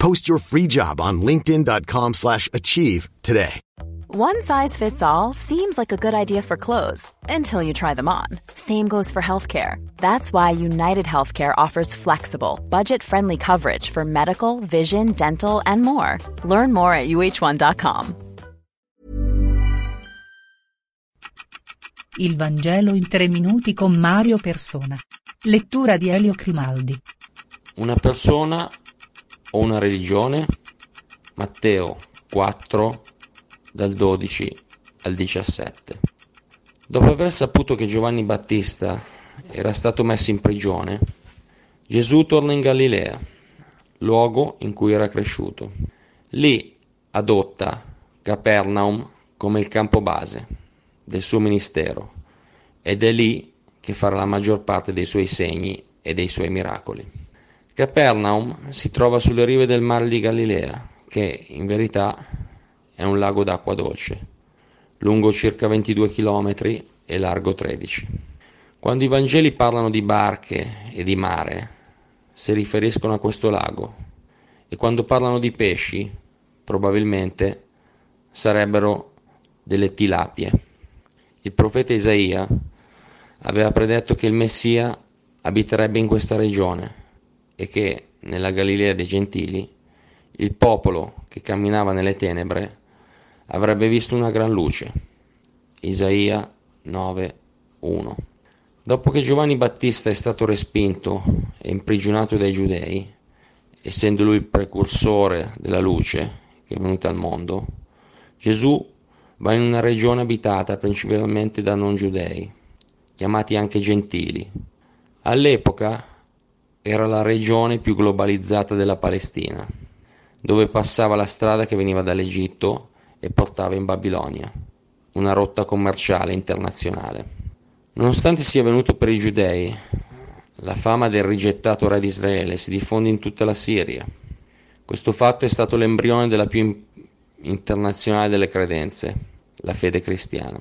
Post your free job on linkedin.com/achieve slash achieve today. One size fits all seems like a good idea for clothes until you try them on. Same goes for healthcare. That's why United Healthcare offers flexible, budget-friendly coverage for medical, vision, dental, and more. Learn more at uh1.com. Il Vangelo in tre minuti con Mario Persona. Lettura di Elio Grimaldi. Una persona o una religione? Matteo 4 dal 12 al 17. Dopo aver saputo che Giovanni Battista era stato messo in prigione, Gesù torna in Galilea, luogo in cui era cresciuto. Lì adotta Capernaum come il campo base del suo ministero ed è lì che farà la maggior parte dei suoi segni e dei suoi miracoli. Capernaum si trova sulle rive del mare di Galilea, che in verità è un lago d'acqua dolce, lungo circa 22 km e largo 13. Quando i Vangeli parlano di barche e di mare, si riferiscono a questo lago e quando parlano di pesci, probabilmente sarebbero delle tilapie. Il profeta Isaia aveva predetto che il Messia abiterebbe in questa regione e che nella Galilea dei Gentili il popolo che camminava nelle tenebre avrebbe visto una gran luce. Isaia 9:1. Dopo che Giovanni Battista è stato respinto e imprigionato dai giudei, essendo lui il precursore della luce che è venuta al mondo, Gesù va in una regione abitata principalmente da non giudei, chiamati anche gentili. All'epoca era la regione più globalizzata della Palestina, dove passava la strada che veniva dall'Egitto e portava in Babilonia, una rotta commerciale internazionale. Nonostante sia venuto per i giudei, la fama del rigettato re di Israele si diffonde in tutta la Siria. Questo fatto è stato l'embrione della più internazionale delle credenze, la fede cristiana.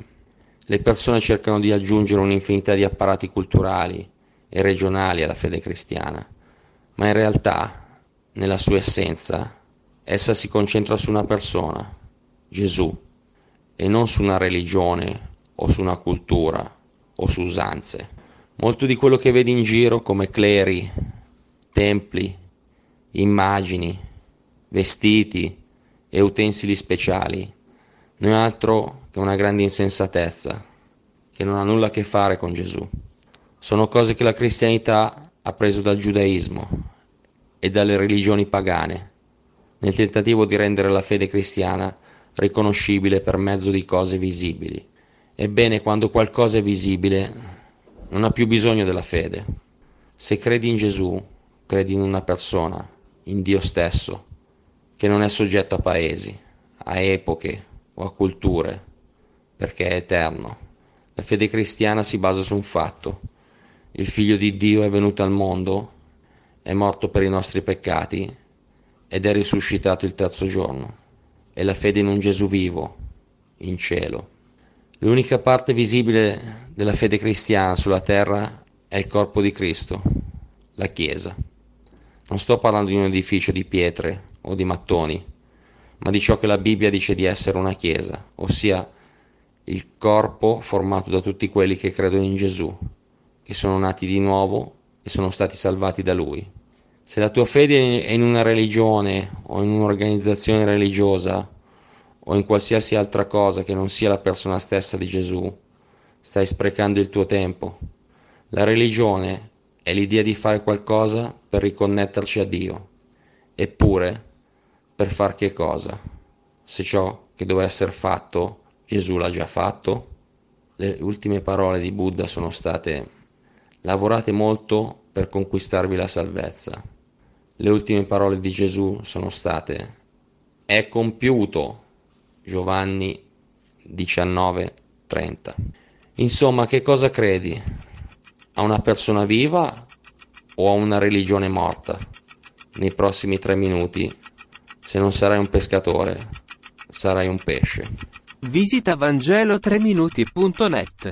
Le persone cercano di aggiungere un'infinità di apparati culturali e regionali alla fede cristiana, ma in realtà, nella sua essenza, essa si concentra su una persona, Gesù, e non su una religione o su una cultura o su usanze. Molto di quello che vedi in giro come cleri, templi, immagini, vestiti e utensili speciali non è altro che una grande insensatezza che non ha nulla a che fare con Gesù. Sono cose che la cristianità ha preso dal giudaismo e dalle religioni pagane, nel tentativo di rendere la fede cristiana riconoscibile per mezzo di cose visibili. Ebbene, quando qualcosa è visibile, non ha più bisogno della fede. Se credi in Gesù, credi in una persona, in Dio stesso, che non è soggetto a paesi, a epoche o a culture, perché è eterno. La fede cristiana si basa su un fatto. Il figlio di Dio è venuto al mondo, è morto per i nostri peccati ed è risuscitato il terzo giorno. È la fede in un Gesù vivo, in cielo. L'unica parte visibile della fede cristiana sulla terra è il corpo di Cristo, la Chiesa. Non sto parlando di un edificio di pietre o di mattoni, ma di ciò che la Bibbia dice di essere una Chiesa, ossia il corpo formato da tutti quelli che credono in Gesù, che sono nati di nuovo e sono stati salvati da Lui. Se la tua fede è in una religione o in un'organizzazione religiosa o in qualsiasi altra cosa che non sia la persona stessa di Gesù, stai sprecando il tuo tempo. La religione è l'idea di fare qualcosa per riconnetterci a Dio. Eppure, per far che cosa? Se ciò che doveva essere fatto Gesù l'ha già fatto? Le ultime parole di Buddha sono state lavorate molto per conquistarvi la salvezza. Le ultime parole di Gesù sono state è compiuto. Giovanni 19:30. Insomma, che cosa credi? A una persona viva o a una religione morta? Nei prossimi tre minuti, se non sarai un pescatore, sarai un pesce. Visita Vangelo3minuti.net.